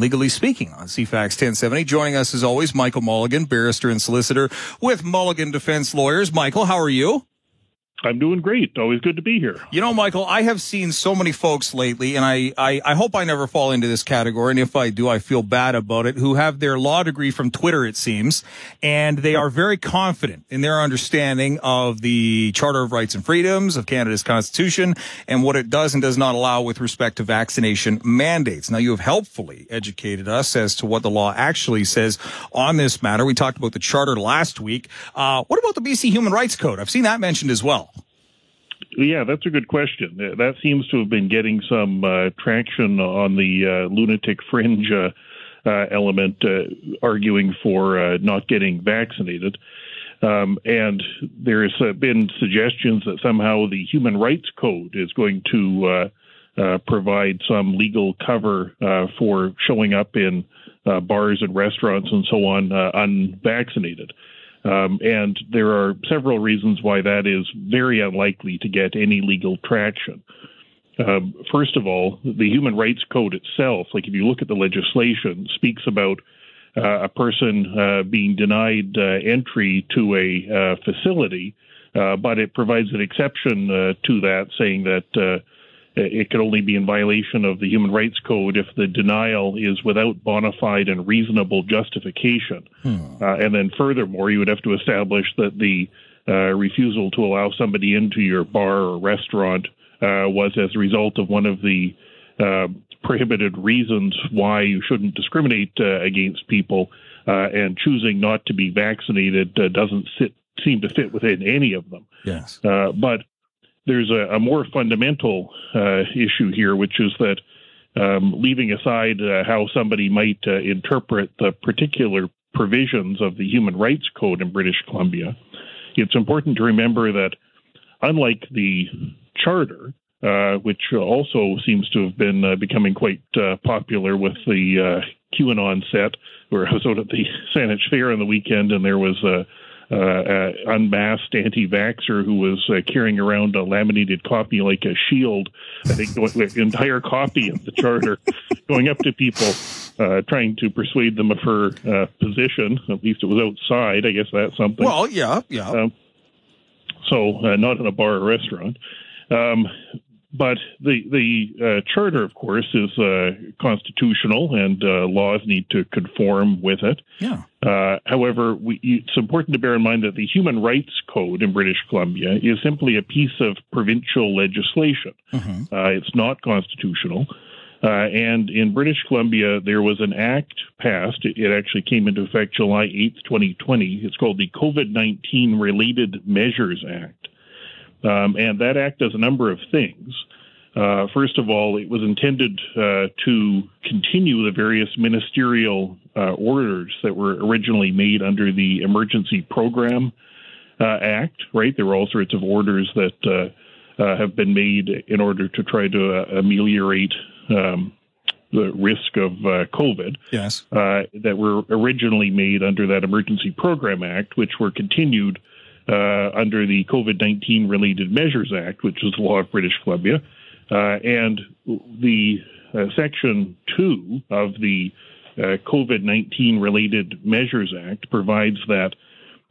Legally Speaking on CFAX 1070. Joining us as always, Michael Mulligan, barrister and solicitor with Mulligan Defense Lawyers. Michael, how are you? I'm doing great. Always good to be here. You know, Michael, I have seen so many folks lately, and I, I, I, hope I never fall into this category. And if I do, I feel bad about it, who have their law degree from Twitter, it seems, and they are very confident in their understanding of the Charter of Rights and Freedoms of Canada's Constitution and what it does and does not allow with respect to vaccination mandates. Now, you have helpfully educated us as to what the law actually says on this matter. We talked about the Charter last week. Uh, what about the BC Human Rights Code? I've seen that mentioned as well. Yeah, that's a good question. That seems to have been getting some uh, traction on the uh, lunatic fringe uh, uh element, uh, arguing for uh, not getting vaccinated. Um, and there's been suggestions that somehow the Human Rights Code is going to provide some legal cover for showing up in bars and restaurants and so on unvaccinated. Um, and there are several reasons why that is very unlikely to get any legal traction. Um, first of all, the Human Rights Code itself, like if you look at the legislation, speaks about uh, a person uh, being denied uh, entry to a uh, facility, uh, but it provides an exception uh, to that, saying that it could only be in violation of the Human Rights Code if the denial is without bona fide and reasonable justification. Hmm. Uh, and then, furthermore, you would have to establish that the uh, refusal to allow somebody into your bar or restaurant uh, was as a result of one of the uh, prohibited reasons why you shouldn't discriminate uh, against people. Uh, and choosing not to be vaccinated doesn't sit, seem to fit within any of them. Yes. but there's a, a more fundamental uh, issue here, which is that um, leaving aside uh, how somebody might uh, interpret the particular provisions of the Human Rights Code in British Columbia, it's important to remember that unlike the Charter, uh, which also seems to have been uh, becoming quite uh, popular with the QAnon set, where I was out at the Saanich Fair on the weekend and there was a unmasked anti-vaxxer who was uh, carrying around a laminated copy like a shield. I think the entire copy of the charter, going up to people, uh, trying to persuade them of her uh, position. At least it was outside. I guess that's something. Well, yeah, yeah. Um, so uh, not in a bar or restaurant. Um, but the the uh, charter, of course, is uh, constitutional, and uh, laws need to conform with it. Yeah. Uh, however, we, it's important to bear in mind that the Human Rights Code in British Columbia is simply a piece of provincial legislation. Mm-hmm. Uh, it's not constitutional. Uh, and in British Columbia, there was an act passed. It, it actually came into effect July 8th, 2020. It's called the COVID 19 Related Measures Act. Um, and that act does a number of things. Uh, first of all, it was intended uh, to continue the various ministerial uh, orders that were originally made under the Emergency Program uh, Act, right? There were all sorts of orders that uh, uh, have been made in order to try to ameliorate um, the risk of COVID. Yes. that were originally made under that Emergency Program Act, which were continued under the COVID 19 Related Measures Act, which is the law of British Columbia. Uh, and the uh, Section 2 of the uh, COVID 19 Related Measures Act provides that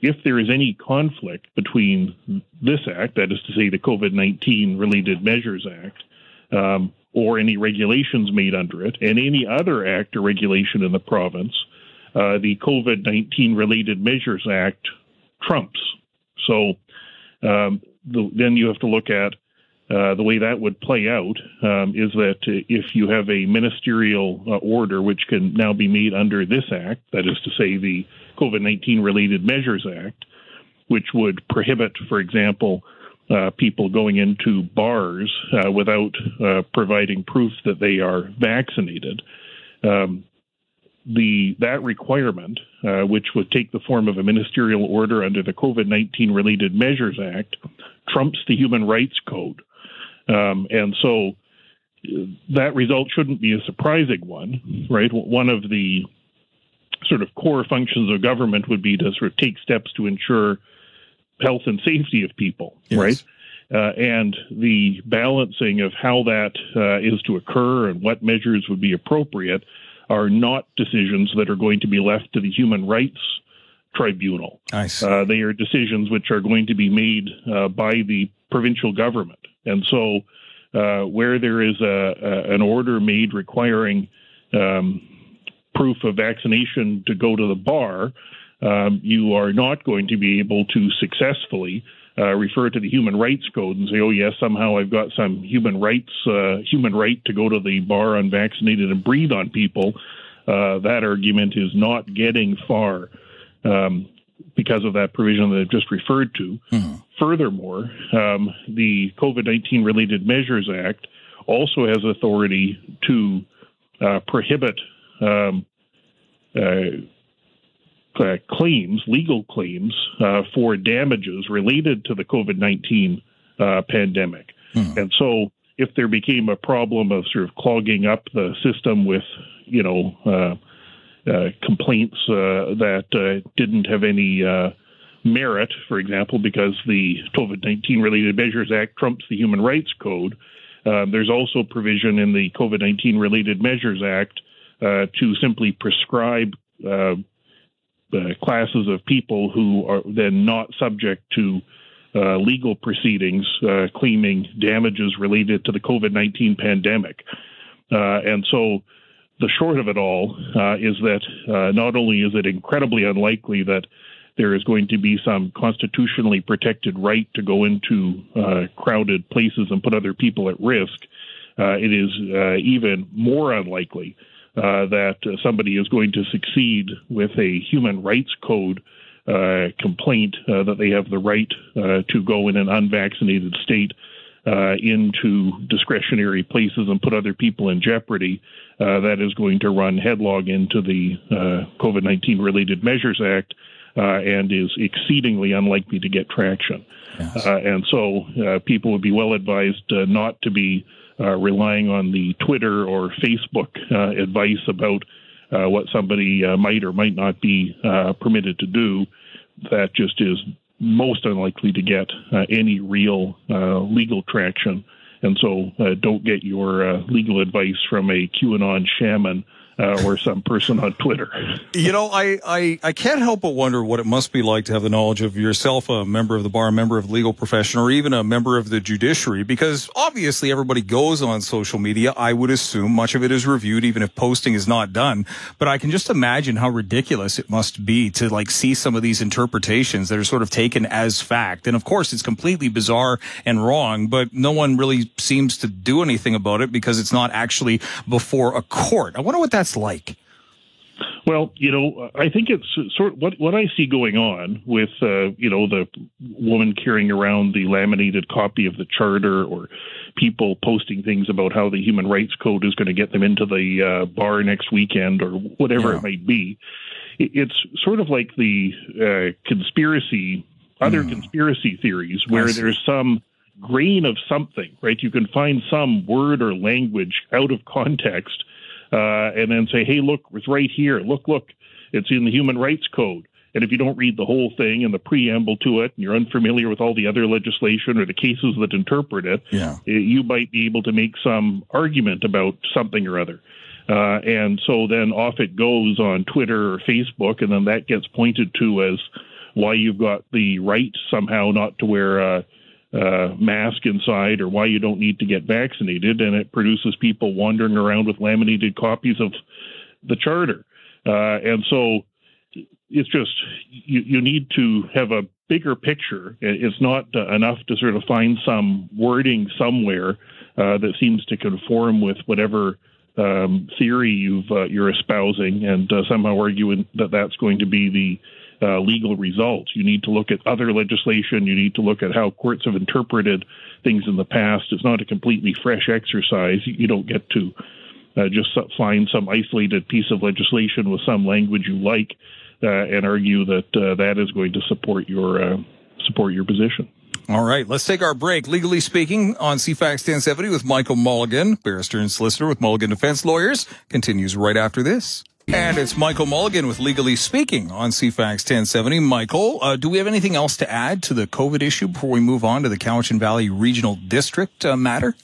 if there is any conflict between this act, that is to say, the COVID 19 Related Measures Act, um, or any regulations made under it, and any other act or regulation in the province, uh, the COVID 19 Related Measures Act trumps so um, the, then you have to look at uh, the way that would play out um, is that if you have a ministerial uh, order which can now be made under this act, that is to say, the COVID 19 Related Measures Act, which would prohibit, for example, uh, people going into bars uh, without uh, providing proof that they are vaccinated. Um, the that requirement, uh, which would take the form of a ministerial order under the COVID nineteen Related Measures Act, trumps the Human Rights Code, um, and so uh, that result shouldn't be a surprising one, right? One of the sort of core functions of government would be to sort of take steps to ensure health and safety of people, yes. right? Uh, and the balancing of how that uh, is to occur and what measures would be appropriate are not decisions that are going to be left to the human rights tribunal. Uh, they are decisions which are going to be made uh, by the provincial government. And so, uh, where there is a, a, an order made requiring um, proof of vaccination to go to the bar, um, you are not going to be able to successfully uh, refer to the human rights code and say, "Oh yes, somehow I've got some human rights, uh, human right to go to the bar unvaccinated and breathe on people." Uh, that argument is not getting far um, because of that provision that I've just referred to. Mm-hmm. Furthermore, um, the COVID 19 Related Measures Act also has authority to uh, prohibit um, uh, claims, legal claims, uh, for damages related to the COVID 19 uh, pandemic. Mm-hmm. And so, if there became a problem of sort of clogging up the system with, you know, uh, uh, complaints uh, that uh, didn't have any merit, for example, because the COVID 19 Related Measures Act trumps the Human Rights Code. there's also provision in the COVID 19 Related Measures Act to simply prescribe uh, classes of people who are then not subject to uh, legal proceedings uh, claiming damages related to the COVID 19 pandemic. and so the short of it all uh, is that uh, not only is it incredibly unlikely that there is going to be some constitutionally protected right to go into uh, crowded places and put other people at risk, uh, it is uh, even more unlikely uh, that somebody is going to succeed with a human rights code complaint that they have the right to go in an unvaccinated state uh, into discretionary places and put other people in jeopardy, uh, that is going to run headlong into the uh, COVID 19 Related Measures Act uh, and is exceedingly unlikely to get traction. Yes. Uh, and so uh, people would be well advised not to be Uh, relying on the Twitter or Facebook uh, advice about uh, what somebody might or might not be permitted to do. That just is most unlikely to get uh, any real uh, legal traction. And so uh, don't get your uh, legal advice from a QAnon shaman uh, or some person on Twitter. You know, I, I, I can't help but wonder what it must be like to have the knowledge of yourself, a member of the bar, a member of the legal profession, or even a member of the judiciary, because obviously everybody goes on social media. I would assume much of it is reviewed, even if posting is not done. But I can just imagine how ridiculous it must be to like see some of these interpretations that are sort of taken as fact. And of course, it's completely bizarre and wrong, but no one really seems to do anything about it because it's not actually before a court. I wonder what that's like? Well, you know, I think it's sort of what what I see going on with uh, you know the woman carrying around the laminated copy of the charter, or people posting things about how the human rights code is going to get them into the uh, bar next weekend, or whatever yeah. it might be. It's sort of like the uh, conspiracy, other mm. conspiracy theories, where there's some grain of something, right? You can find some word or language out of context uh, and then say, hey, look, it's right here. Look, look, it's in the Human Rights Code. And if you don't read the whole thing and the preamble to it, and you're unfamiliar with all the other legislation or the cases that interpret it, yeah. You might be able to make some argument about something or other. Uh, and so then off it goes on Twitter or Facebook, and then that gets pointed to as why you've got the right somehow not to wear uh, uh, mask inside or why you don't need to get vaccinated, and it produces people wandering around with laminated copies of the charter. Uh, and so it's just you, you need to have a bigger picture. It's not uh, enough to sort of find some wording somewhere uh, that seems to conform with whatever um, theory you've uh, you're espousing, and uh, somehow arguing that that's going to be the uh, legal results. You need to look at other legislation. You need to look at how courts have interpreted things in the past. It's not a completely fresh exercise. You don't get to uh, just find some isolated piece of legislation with some language you like uh, and argue that uh, that is going to support your uh, support your position. All right, let's take our break. Legally speaking, on CFAX 1070 with Michael Mulligan, barrister and solicitor with Mulligan Defense Lawyers, continues right after this. And it's Michael Mulligan with Legally Speaking on CFAX 1070. Michael, uh, do we have anything else to add to the COVID issue before we move on to the Cowichan Valley Regional District uh, matter?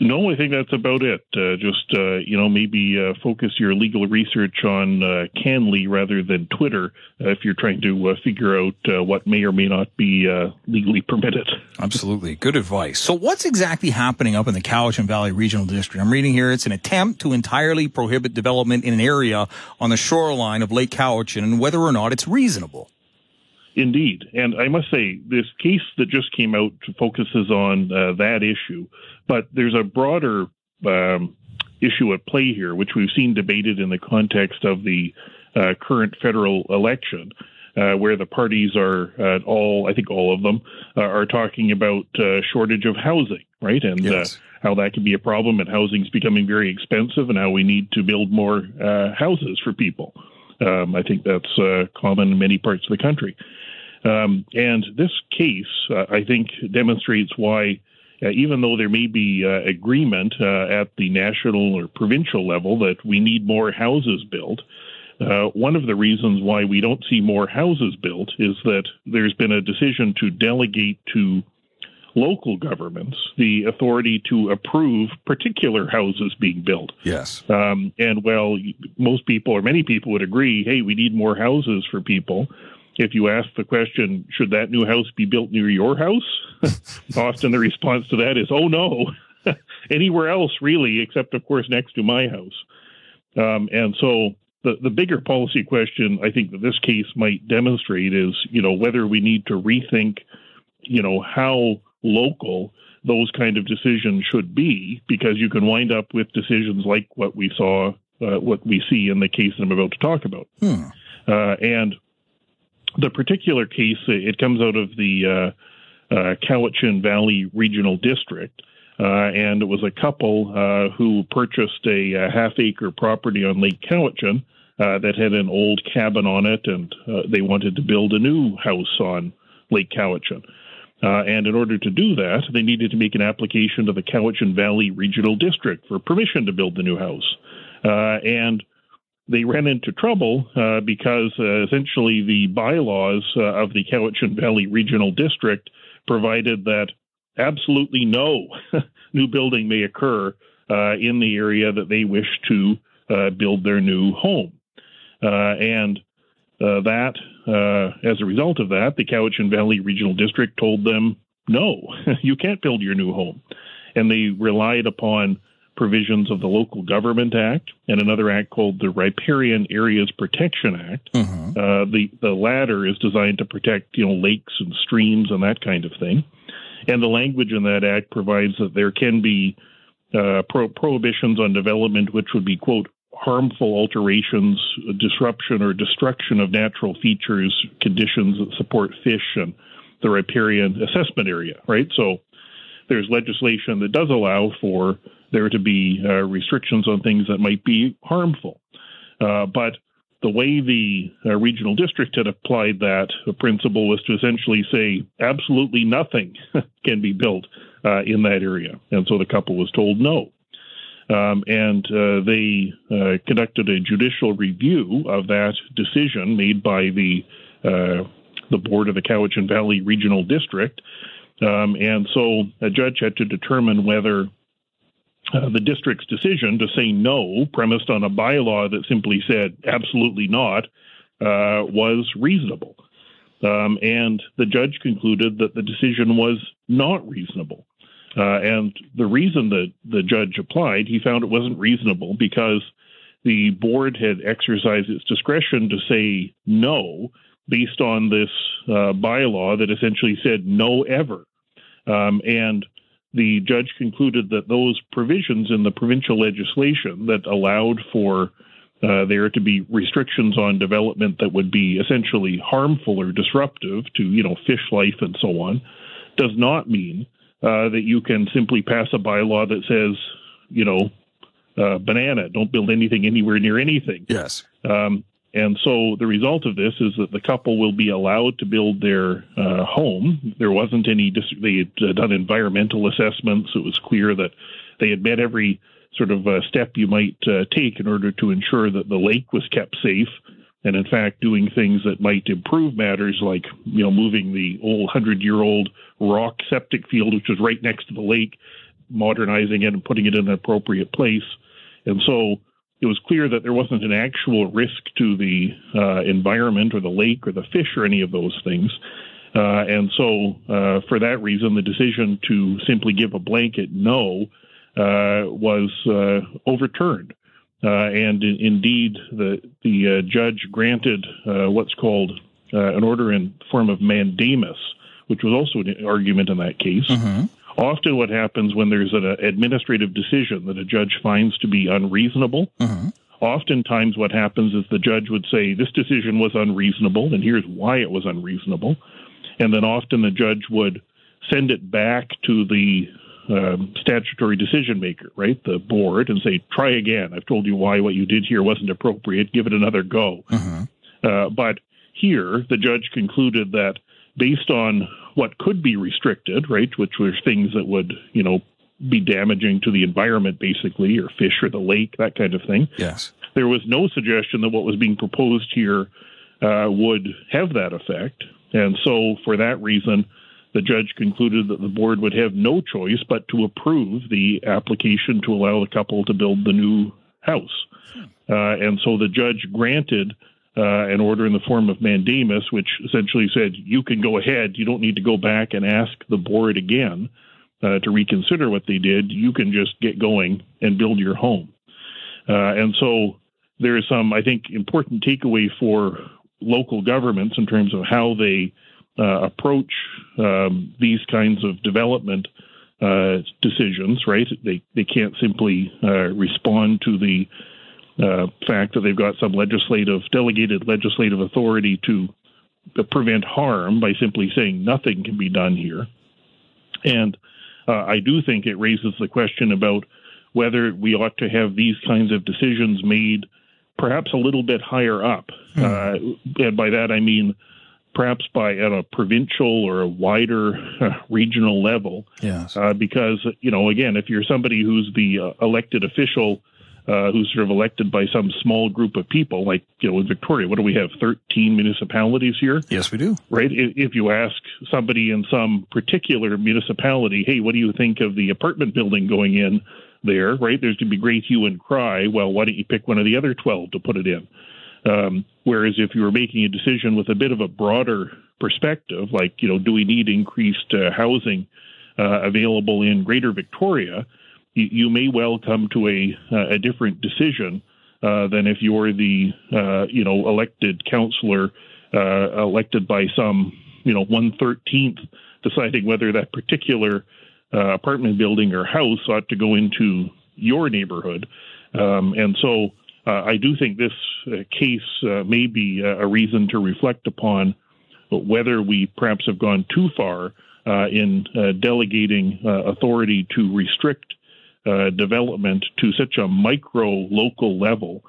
No, I think that's about it. Uh, just uh, you know, maybe uh, focus your legal research on uh, CanLII rather than Twitter uh, if you're trying to uh, figure out what may or may not be legally permitted. Absolutely, good advice. So, what's exactly happening up in the Cowichan Valley Regional District? I'm reading here it's an attempt to entirely prohibit development in an area on the shoreline of Lake Cowichan, and whether or not it's reasonable. Indeed. And I must say, this case that just came out focuses on uh, that issue, but there's a broader um, issue at play here, which we've seen debated in the context of the uh, current federal election. Uh, where the parties are uh, all, I think all of them, uh, are talking about uh, shortage of housing, right? And yes. how that can be a problem, and housing is becoming very expensive, and how we need to build more houses for people. Um, I think that's common in many parts of the country. Um, and this case, uh, I think, demonstrates why, uh, even though there may be uh, agreement uh, at the national or provincial level that we need more houses built, uh, one of the reasons why we don't see more houses built is that there's been a decision to delegate to local governments the authority to approve particular houses being built. Yes. Um, and while most people or many people would agree, hey, we need more houses for people if you ask the question, should that new house be built near your house? Often the response to that is, oh no, anywhere else really, except of course next to my house. Um, and so the, the bigger policy question I think that this case might demonstrate is, you know, whether we need to rethink, you know, how local those kind of decisions should be, because you can wind up with decisions like what we saw, uh, what we see in the case that I'm about to talk about. Hmm. Uh, and the particular case, it comes out of the uh, uh, Cowichan Valley Regional District. Uh, and it was a couple uh, who purchased a, a, half acre property on Lake Cowichan uh, that had an old cabin on it, and uh, they wanted to build a new house on Lake Cowichan. and in order to do that, they needed to make an application to the Cowichan Valley Regional District for permission to build the new house. and they ran into trouble uh, because uh, essentially the bylaws uh, of the Cowichan Valley Regional District provided that absolutely no new building may occur uh, in the area that they wish to uh, build their new home. Uh, and that, as a result of that, the Cowichan Valley Regional District told them, no, you can't build your new home. And they relied upon provisions of the Local Government Act and another act called the Riparian Areas Protection Act. Mm-hmm. Uh, the the latter is designed to protect you know lakes and streams and that kind of thing. And the language in that act provides that there can be uh, pro- prohibitions on development which would be quote harmful alterations, disruption, or destruction of natural features, conditions that support fish and the riparian assessment area. Right, so there's legislation that does allow for there to be uh, restrictions on things that might be harmful. Uh, but the way the uh, regional district had applied that principle was to essentially say absolutely nothing can be built uh, in that area. And so the couple was told no. Um, and uh, they uh, conducted a judicial review of that decision made by the the board of the Cowichan Valley Regional District. Um, and so a judge had to determine whether uh, the district's decision to say no, premised on a bylaw that simply said absolutely not, uh, was reasonable. Um, and the judge concluded that the decision was not reasonable. Uh, and the reason that the judge applied, he found it wasn't reasonable because the board had exercised its discretion to say no based on this uh, bylaw that essentially said no ever. Um, and the judge concluded that those provisions in the provincial legislation that allowed for uh, there to be restrictions on development that would be essentially harmful or disruptive to, you know, fish life and so on, does not mean uh, that you can simply pass a bylaw that says, you know, uh, banana, don't build anything anywhere near anything. Yes. Um, and so the result of this is that the couple will be allowed to build their uh, home. There wasn't any, they had uh, done environmental assessments. It was clear that they had met every sort of uh, step you might uh, take in order to ensure that the lake was kept safe. And in fact, doing things that might improve matters like, you know, moving the old hundred year old rock septic field, which was right next to the lake, modernizing it and putting it in an appropriate place. And so it was clear that there wasn't an actual risk to the uh, environment or the lake or the fish or any of those things. Uh, and so, uh, for that reason, the decision to simply give a blanket no uh, was uh, overturned. Uh, and in, indeed, the the judge granted what's called an order in form of mandamus, which was also an argument in that case. Mm-hmm. Often, what happens when there's an administrative decision that a judge finds to be unreasonable, mm-hmm. oftentimes what happens is the judge would say, This decision was unreasonable, and here's why it was unreasonable. And then often the judge would send it back to the um, statutory decision maker, right, the board, and say, Try again. I've told you why what you did here wasn't appropriate. Give it another go. Mm-hmm. Uh, but here, the judge concluded that based on what could be restricted, right, which were things that would, you know, be damaging to the environment, basically, or fish or the lake, that kind of thing. Yes. There was no suggestion that what was being proposed here uh, would have that effect. And so, for that reason, the judge concluded that the board would have no choice but to approve the application to allow the couple to build the new house. Uh, and so the judge granted uh, an order in the form of mandamus, which essentially said you can go ahead. You don't need to go back and ask the board again uh, to reconsider what they did. You can just get going and build your home. Uh, and so there is some, I think, important takeaway for local governments in terms of how they uh, approach um, these kinds of development uh, decisions. Right? They they can't simply uh, respond to the uh, fact that they've got some legislative, delegated legislative authority to prevent harm by simply saying nothing can be done here. And uh, I do think it raises the question about whether we ought to have these kinds of decisions made perhaps a little bit higher up. Hmm. Uh, and by that I mean perhaps by at a provincial or a wider uh, regional level. Yes. Uh, because, you know, again, if you're somebody who's the uh, elected official uh, who's sort of elected by some small group of people, like you know in Victoria. What do we have? Thirteen municipalities here. Yes, we do. Right. If you ask somebody in some particular municipality, hey, what do you think of the apartment building going in there? Right. There's going to be great hue and cry. Well, why don't you pick one of the other twelve to put it in? Um, whereas if you were making a decision with a bit of a broader perspective, like you know, do we need increased uh, housing uh, available in Greater Victoria? You, you may well come to a, uh, a different decision uh, than if you're the uh, you know elected councillor uh, elected by some you know one thirteenth deciding whether that particular uh, apartment building or house ought to go into your neighborhood, um, and so uh, I do think this case may be a reason to reflect upon whether we perhaps have gone too far in delegating authority to restrict uh, development to such a micro local level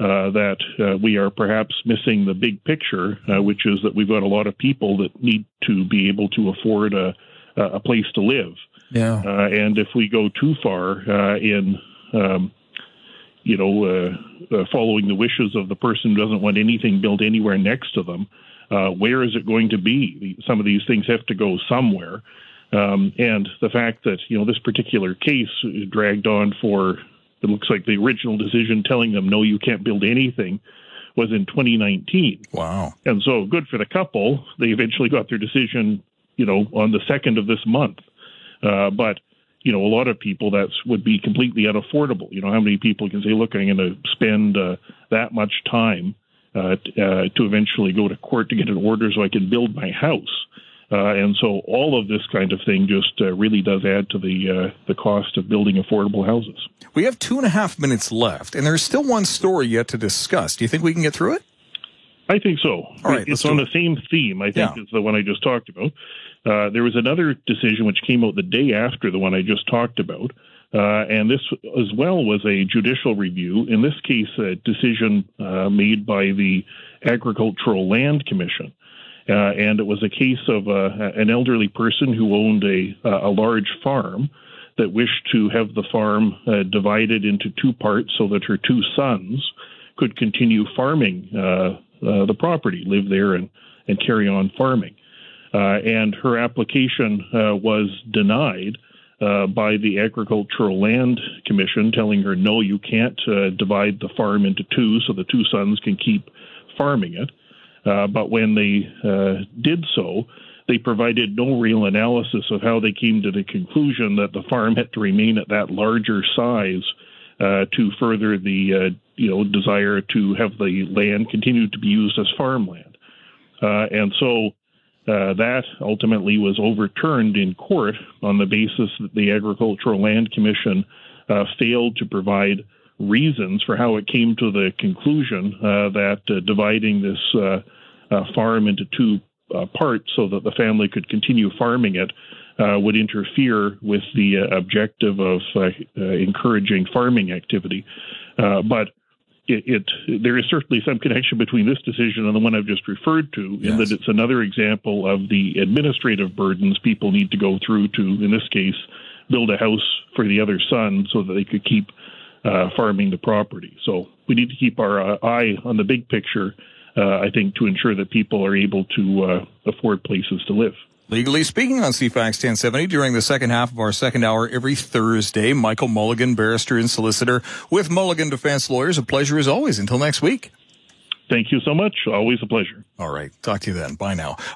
uh, that uh, we are perhaps missing the big picture, uh, which is that we've got a lot of people that need to be able to afford a, a place to live. Yeah. Uh, and if we go too far in, um, you know, following the wishes of the person who doesn't want anything built anywhere next to them, where is it going to be? Some of these things have to go somewhere. Um, and the fact that you know this particular case dragged on for it looks like the original decision telling them no, you can't build anything was in 2019. Wow! And so good for the couple. They eventually got their decision, you know, on the second of this month. Uh, but you know, a lot of people that would be completely unaffordable. You know, how many people can say, "Look, I'm going to spend uh, that much time uh, t- uh, to eventually go to court to get an order so I can build my house." Uh, and so all of this kind of thing just uh, really does add to the uh, the cost of building affordable houses. We have two and a half minutes left, and there's still one story yet to discuss. Do you think we can get through it? I think so. All right, it's on the same theme. I think yeah. is the one I just talked about. Uh, there was another decision which came out the day after the one I just talked about. Uh, and this as well was a judicial review. In this case, a decision uh, made by the Agricultural Land Commission. Uh, and it was a case of uh, an elderly person who owned a, a large farm that wished to have the farm uh, divided into two parts so that her two sons could continue farming uh, uh, the property, live there, and, and carry on farming. Uh, and her application was denied uh, by the Agricultural Land Commission, telling her, no, you can't uh, divide the farm into two so the two sons can keep farming it. Uh, but when they uh, did so, they provided no real analysis of how they came to the conclusion that the farm had to remain at that larger size uh, to further the uh, you know desire to have the land continue to be used as farmland. Uh, and so that ultimately was overturned in court on the basis that the Agricultural Land Commission failed to provide reasons for how it came to the conclusion uh, that uh, dividing this uh, uh, farm into two parts so that the family could continue farming it would interfere with the objective of encouraging farming activity. but it, it, there is certainly some connection between this decision and the one I've just referred to, yes. in that it's another example of the administrative burdens people need to go through to, in this case, build a house for the other son so that they could keep uh, farming the property. So we need to keep our uh, eye on the big picture, uh, I think, to ensure that people are able to uh, afford places to live. Legally speaking on CFAX 1070 during the second half of our second hour every Thursday. Michael Mulligan, barrister and solicitor with Mulligan Defense Lawyers. A pleasure as always. Until next week. Thank you so much. Always a pleasure. All right. Talk to you then. Bye now.